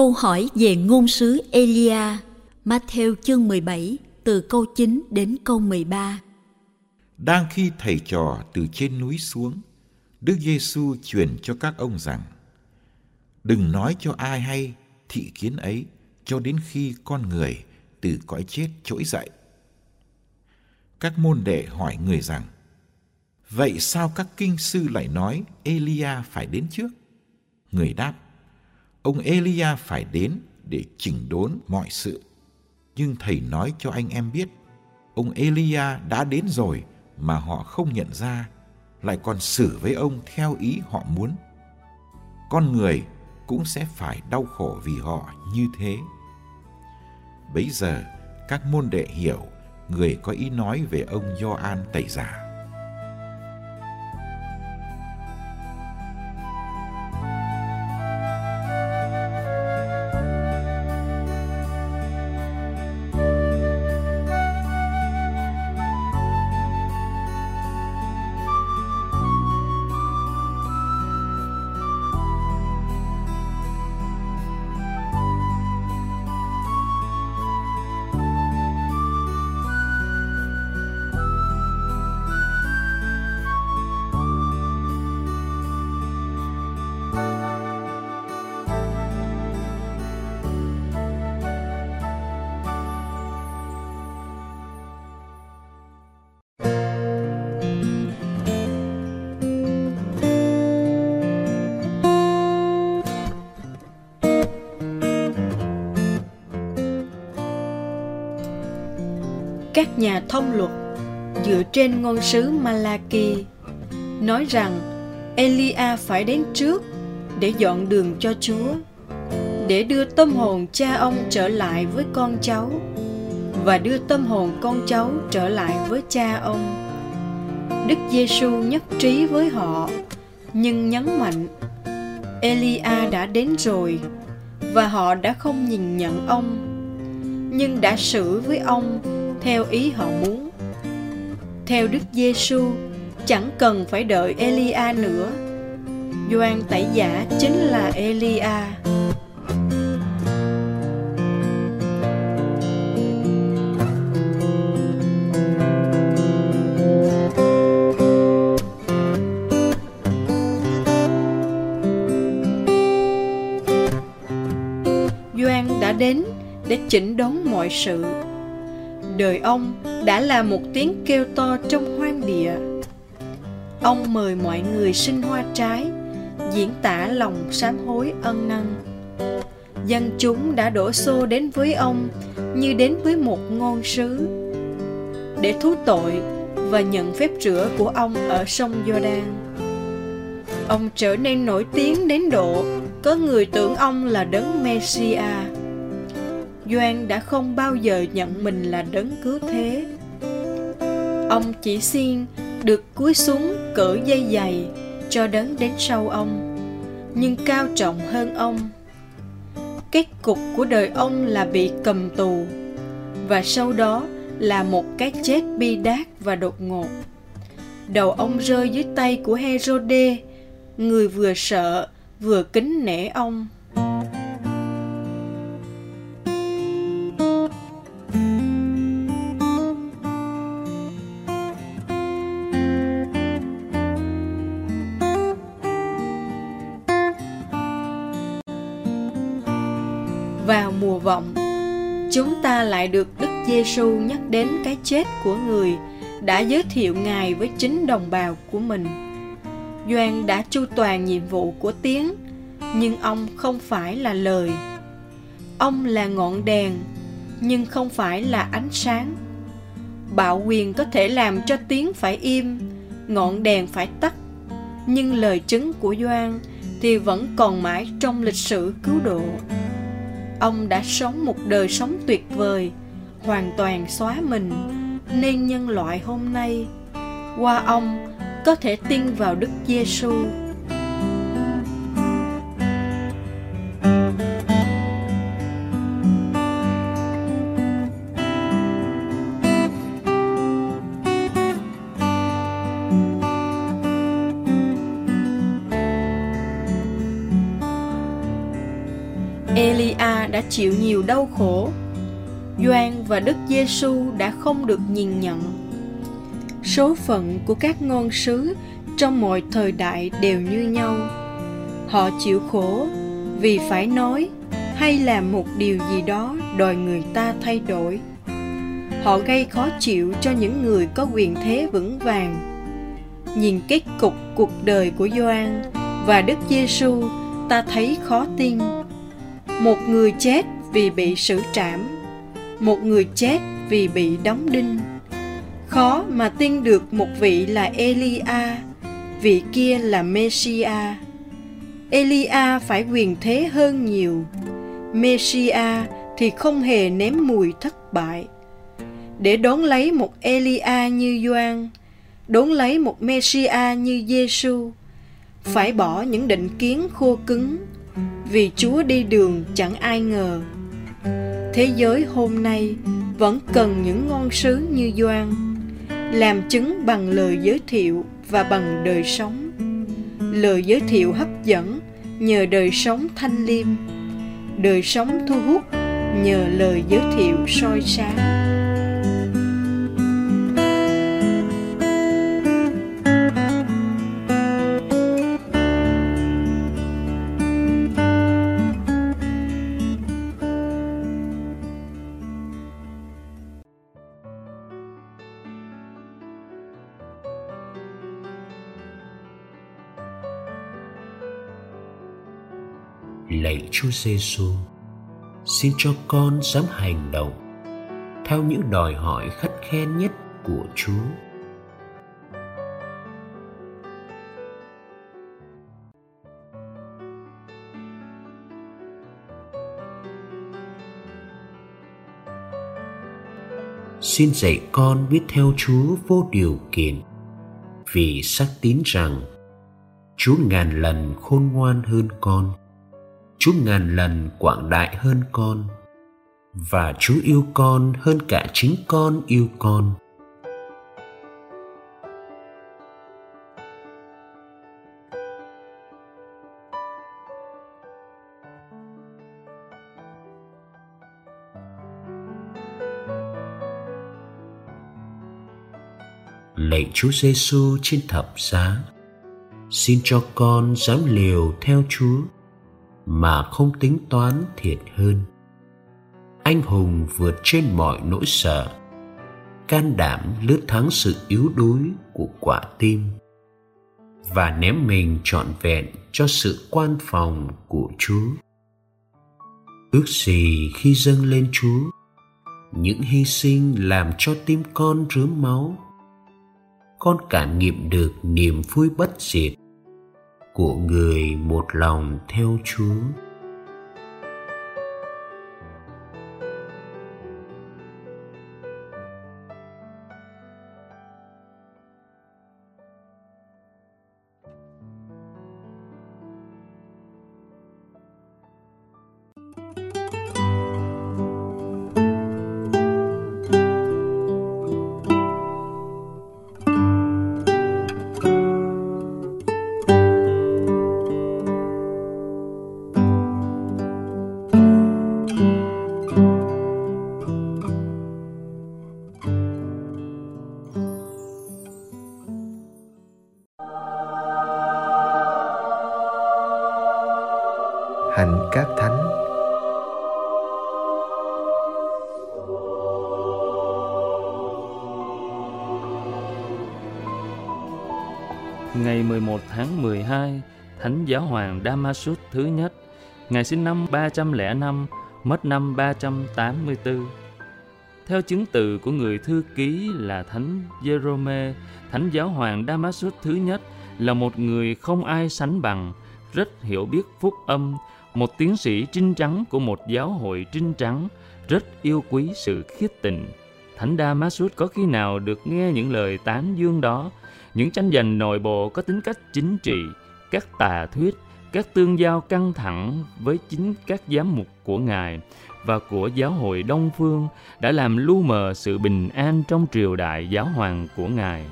Câu hỏi về ngôn sứ Elia, Matthew chương 17, từ câu 9 đến câu 13. Đang khi thầy trò từ trên núi xuống, Đức Giêsu truyền cho các ông rằng: Đừng nói cho ai hay thị kiến ấy cho đến khi con người từ cõi chết trỗi dậy. Các môn đệ hỏi người rằng: Vậy sao các kinh sư lại nói Elia phải đến trước? Người đáp: ông Elia phải đến để chỉnh đốn mọi sự. Nhưng thầy nói cho anh em biết, ông Elia đã đến rồi mà họ không nhận ra, lại còn xử với ông theo ý họ muốn. Con người cũng sẽ phải đau khổ vì họ như thế. Bấy giờ, các môn đệ hiểu người có ý nói về ông Gioan tẩy giả. Các nhà thông luật dựa trên ngôn sứ Malachi nói rằng Elia phải đến trước để dọn đường cho Chúa, để đưa tâm hồn cha ông trở lại với con cháu và đưa tâm hồn con cháu trở lại với cha ông. Đức Giêsu nhất trí với họ, nhưng nhấn mạnh Elia đã đến rồi và họ đã không nhìn nhận ông, nhưng đã xử với ông theo ý họ muốn. Theo Đức Giêsu, chẳng cần phải đợi Elia nữa. Gioan tẩy giả chính là Elia. Gioan đã đến để chỉnh đốn mọi sự đời ông đã là một tiếng kêu to trong hoang địa ông mời mọi người sinh hoa trái, diễn tả lòng sám hối ân năn dân chúng đã đổ xô đến với ông như đến với một ngôn sứ để thú tội và nhận phép rửa của ông ở sông Jordan. Ông trở nên nổi tiếng đến độ có người tưởng ông là đấng Messiah. Doan đã không bao giờ nhận mình là đấng cứu thế. Ông chỉ xiên được cúi xuống cỡ dây giày cho đấng đến sau ông, nhưng cao trọng hơn ông. Kết cục của đời ông là bị cầm tù, và sau đó là một cái chết bi đát và đột ngột. Đầu ông rơi dưới tay của Herode, người vừa sợ vừa kính nể ông. Vào mùa vọng, chúng ta lại được Đức Giêsu nhắc đến cái chết của người đã giới thiệu Ngài với chính đồng bào của mình. Doan đã chu toàn nhiệm vụ của tiếng, nhưng ông không phải là lời. Ông là ngọn đèn, nhưng không phải là ánh sáng. Bạo quyền có thể làm cho tiếng phải im, ngọn đèn phải tắt, nhưng lời chứng của Doan thì vẫn còn mãi trong lịch sử cứu độ. Ông đã sống một đời sống tuyệt vời, hoàn toàn xóa mình, nên nhân loại hôm nay qua ông có thể tin vào Đức Giêsu. Chịu nhiều đau khổ. Doan và Đức Giêsu đã không được nhìn nhận. Số phận của các ngôn sứ trong mọi thời đại đều như nhau. Họ chịu khổ vì phải nói hay làm một điều gì đó đòi người ta thay đổi. Họ gây khó chịu cho những người có quyền thế vững vàng. Nhìn kết cục cuộc đời của Gioan và Đức Giêsu, ta thấy khó tin một người chết vì bị xử trảm, một người chết vì bị đóng đinh. Khó mà tin được một vị là elia, vị kia là messia elia phải quyền thế hơn nhiều. Messia thì không hề ném mùi thất bại. Để đón lấy một elia như doan đón lấy một messia như giêsu phải bỏ những định kiến khô cứng vì Chúa đi đường chẳng ai ngờ. Thế giới hôm nay vẫn cần những ngôn sứ như Doan, làm chứng bằng lời giới thiệu và bằng đời sống. Lời giới thiệu hấp dẫn nhờ đời sống thanh liêm, đời sống thu hút nhờ lời giới thiệu soi sáng. Lạy Chúa Giêsu, xin cho con dám hành động theo những đòi hỏi khắt khe nhất của Chúa. Xin dạy con biết theo Chúa vô điều kiện vì xác tín rằng Chúa ngàn lần khôn ngoan hơn con Chúa ngàn lần quảng đại hơn con và Chúa yêu con hơn cả chính con yêu con. Lạy Chúa Giêsu trên thập giá, xin cho con dám liều theo Chúa mà không tính toán thiệt hơn anh hùng vượt trên mọi nỗi sợ can đảm lướt thắng sự yếu đuối của quả tim và ném mình trọn vẹn cho sự quan phòng của Chúa. Ước gì khi dâng lên Chúa, những hy sinh làm cho tim con rướm máu, con cảm nghiệm được niềm vui bất diệt của người một lòng theo Chúa. Giáo Hoàng Damasus thứ nhất, Ngài sinh năm 305, mất năm 384. Theo chứng từ của người thư ký là Thánh Jerome, Thánh Giáo Hoàng Damasus thứ nhất là một người không ai sánh bằng, rất hiểu biết phúc âm, một tiến sĩ trinh trắng của một giáo hội trinh trắng, rất yêu quý sự khiết tịnh. Thánh Damasus có khi nào được nghe những lời tán dương đó, những tranh giành nội bộ có tính cách chính trị, các tà thuyết, các tương giao căng thẳng với chính các giám mục của Ngài và của giáo hội Đông Phương đã làm lu mờ sự bình an trong triều đại giáo hoàng của Ngài.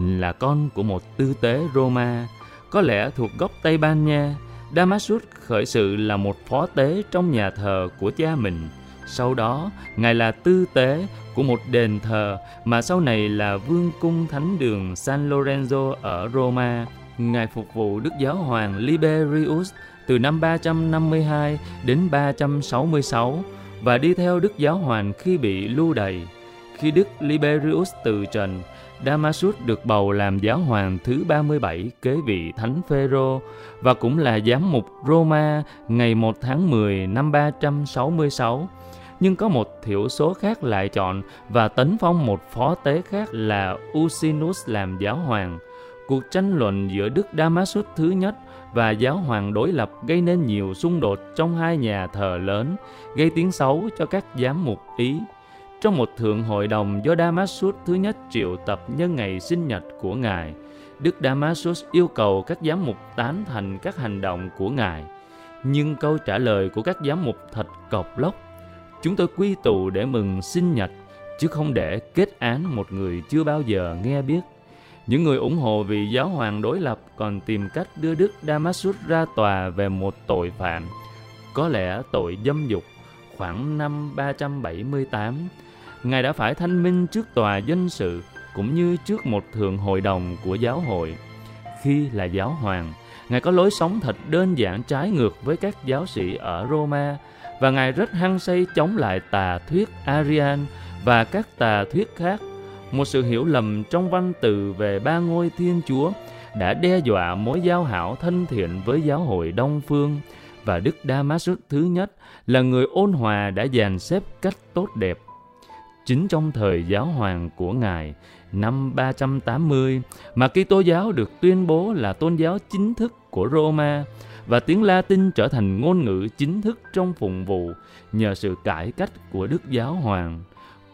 Là con của một tư tế Roma, có lẽ thuộc gốc Tây Ban Nha, Damasus khởi sự là một phó tế trong nhà thờ của cha mình. Sau đó, Ngài là tư tế của một đền thờ mà sau này là vương cung thánh đường San Lorenzo ở Roma. Ngài phục vụ Đức Giáo Hoàng Liberius từ năm 352 đến 366 và đi theo Đức Giáo Hoàng khi bị lưu đày. Khi Đức Liberius từ trần, Damasus được bầu làm giáo hoàng thứ 37 kế vị Thánh Phêrô và cũng là giám mục Roma ngày 1 tháng 10 năm 366. Nhưng có một thiểu số khác lại chọn và tấn phong một phó tế khác là Usinus làm giáo hoàng. Cuộc tranh luận giữa Đức Damascus thứ nhất và giáo hoàng đối lập gây nên nhiều xung đột trong hai nhà thờ lớn, gây tiếng xấu cho các giám mục Ý. Trong một thượng hội đồng do Damascus thứ nhất triệu tập nhân ngày sinh nhật của Ngài, Đức Damascus yêu cầu các giám mục tán thành các hành động của Ngài. Nhưng câu trả lời của các giám mục thật cọc lốc. Chúng tôi quy tụ để mừng sinh nhật, chứ không để kết án một người chưa bao giờ nghe biết. Những người ủng hộ vị giáo hoàng đối lập còn tìm cách đưa Đức Damasus ra tòa về một tội phạm, có lẽ tội dâm dục, khoảng năm 378. Ngài đã phải thanh minh trước tòa dân sự cũng như trước một thượng hội đồng của giáo hội. Khi là giáo hoàng, Ngài có lối sống thật đơn giản trái ngược với các giáo sĩ ở Roma và Ngài rất hăng say chống lại tà thuyết Arian và các tà thuyết khác. Một sự hiểu lầm trong văn từ về ba ngôi Thiên Chúa đã đe dọa mối giao hảo thân thiện với giáo hội Đông Phương và Đức Damascus thứ nhất là người ôn hòa đã dàn xếp cách tốt đẹp. Chính trong thời giáo hoàng của Ngài, năm 380 mà Kitô giáo được tuyên bố là tôn giáo chính thức của Roma và tiếng Latin trở thành ngôn ngữ chính thức trong phụng vụ nhờ sự cải cách của Đức Giáo Hoàng.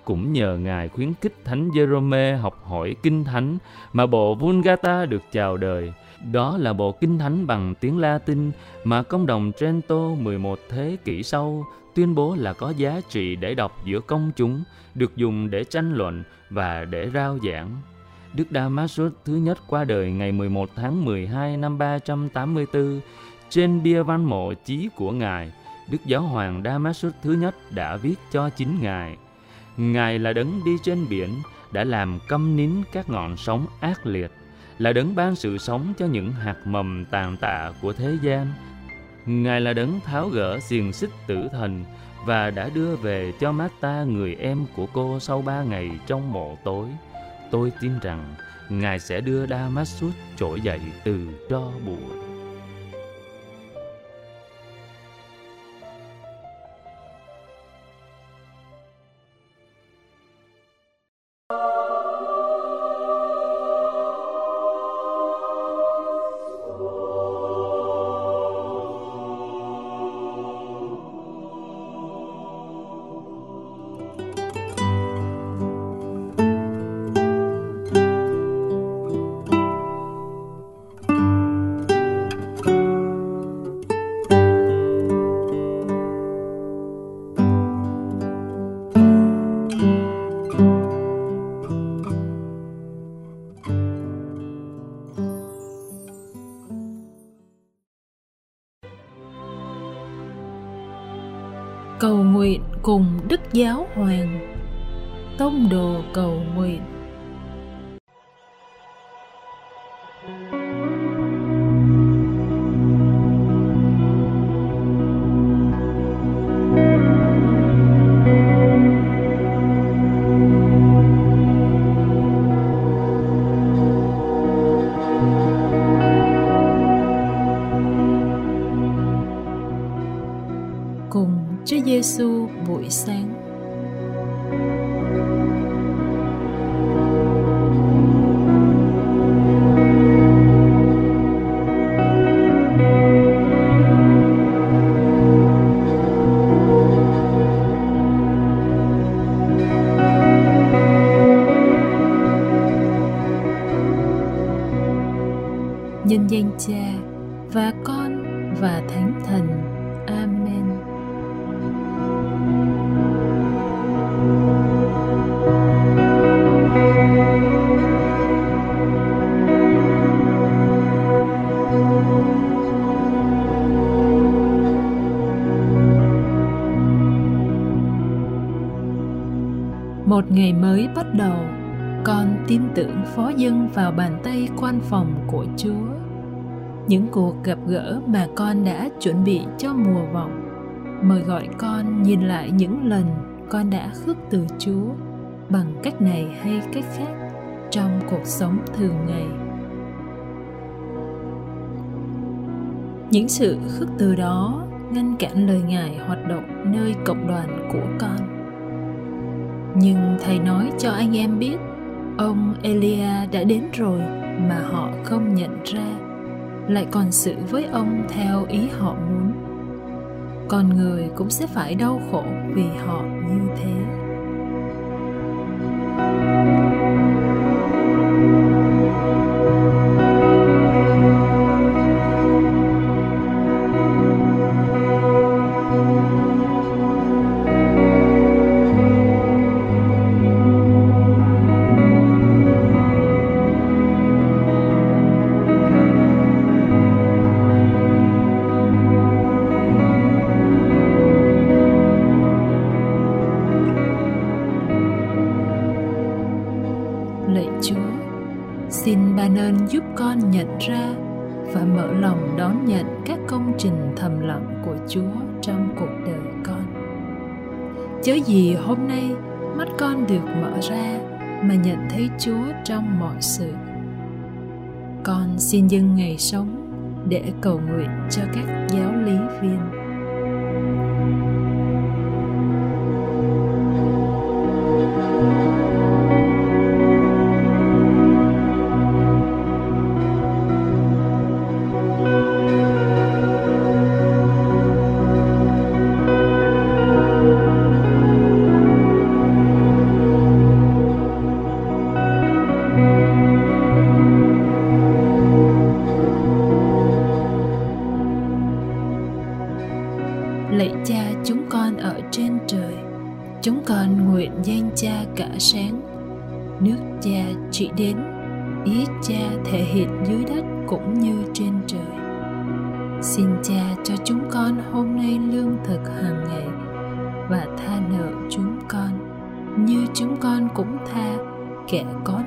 Cũng nhờ Ngài khuyến khích Thánh Jerome học hỏi Kinh Thánh mà bộ Vulgata được chào đời. Đó là bộ Kinh Thánh bằng tiếng Latin mà công đồng Trento 11 thế kỷ sau tuyên bố là có giá trị để đọc giữa công chúng, được dùng để tranh luận và để rao giảng. Đức damasus thứ nhất qua đời ngày 11 tháng 12 năm 384 trên bia văn mộ chí của Ngài. Đức Giáo hoàng damasus thứ nhất đã viết cho chính Ngài. Ngài là đấng đi trên biển, đã làm câm nín các ngọn sóng ác liệt, là đấng ban sự sống cho những hạt mầm tàn tạ của thế gian. Ngài là đấng tháo gỡ xiềng xích tử thần và đã đưa về cho Marta người em của cô sau ba ngày trong mộ tối. Tôi tin rằng Ngài sẽ đưa Damascus trỗi dậy từ tro bụi. Cùng Đức Giáo Hoàng. Tông đồ cầu nguyện. Giêsu buổi sáng. Một ngày mới bắt đầu, con tin tưởng phó dâng vào bàn tay quan phòng của chúa. Những cuộc gặp gỡ mà con đã chuẩn bị cho mùa vọng, mời gọi con nhìn lại những lần con đã khước từ chúa bằng cách này hay cách khác trong cuộc sống thường ngày. Những sự khước từ đó ngăn cản lời ngài hoạt động nơi cộng đoàn của con nhưng thầy nói cho anh em biết, ông elia đã đến rồi mà họ không nhận ra. Lại còn xử với ông theo ý họ muốn. Con người cũng sẽ phải đau khổ vì họ như thế. Nên giúp con nhận ra và mở lòng đón nhận các công trình thầm lặng của Chúa trong cuộc đời con. Chớ gì hôm nay mắt con được mở ra mà nhận thấy Chúa trong mọi sự. Con xin dâng ngày sống để cầu nguyện cho các giáo lý viên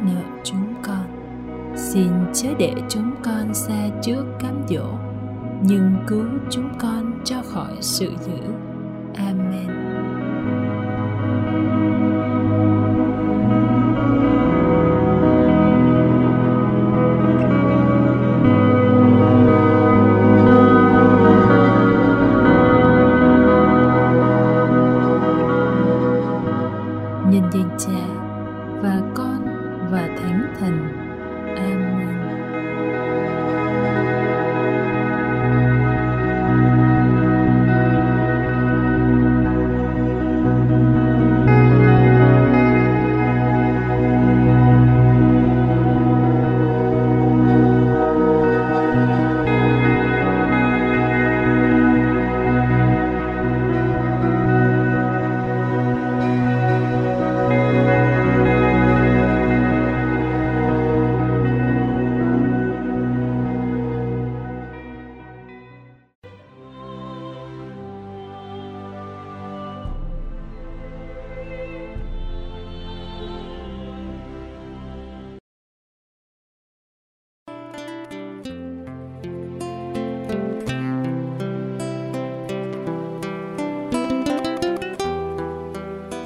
nợ chúng con. Xin chớ để chúng con xa trước cám dỗ, nhưng cứu chúng con cho khỏi sự dữ.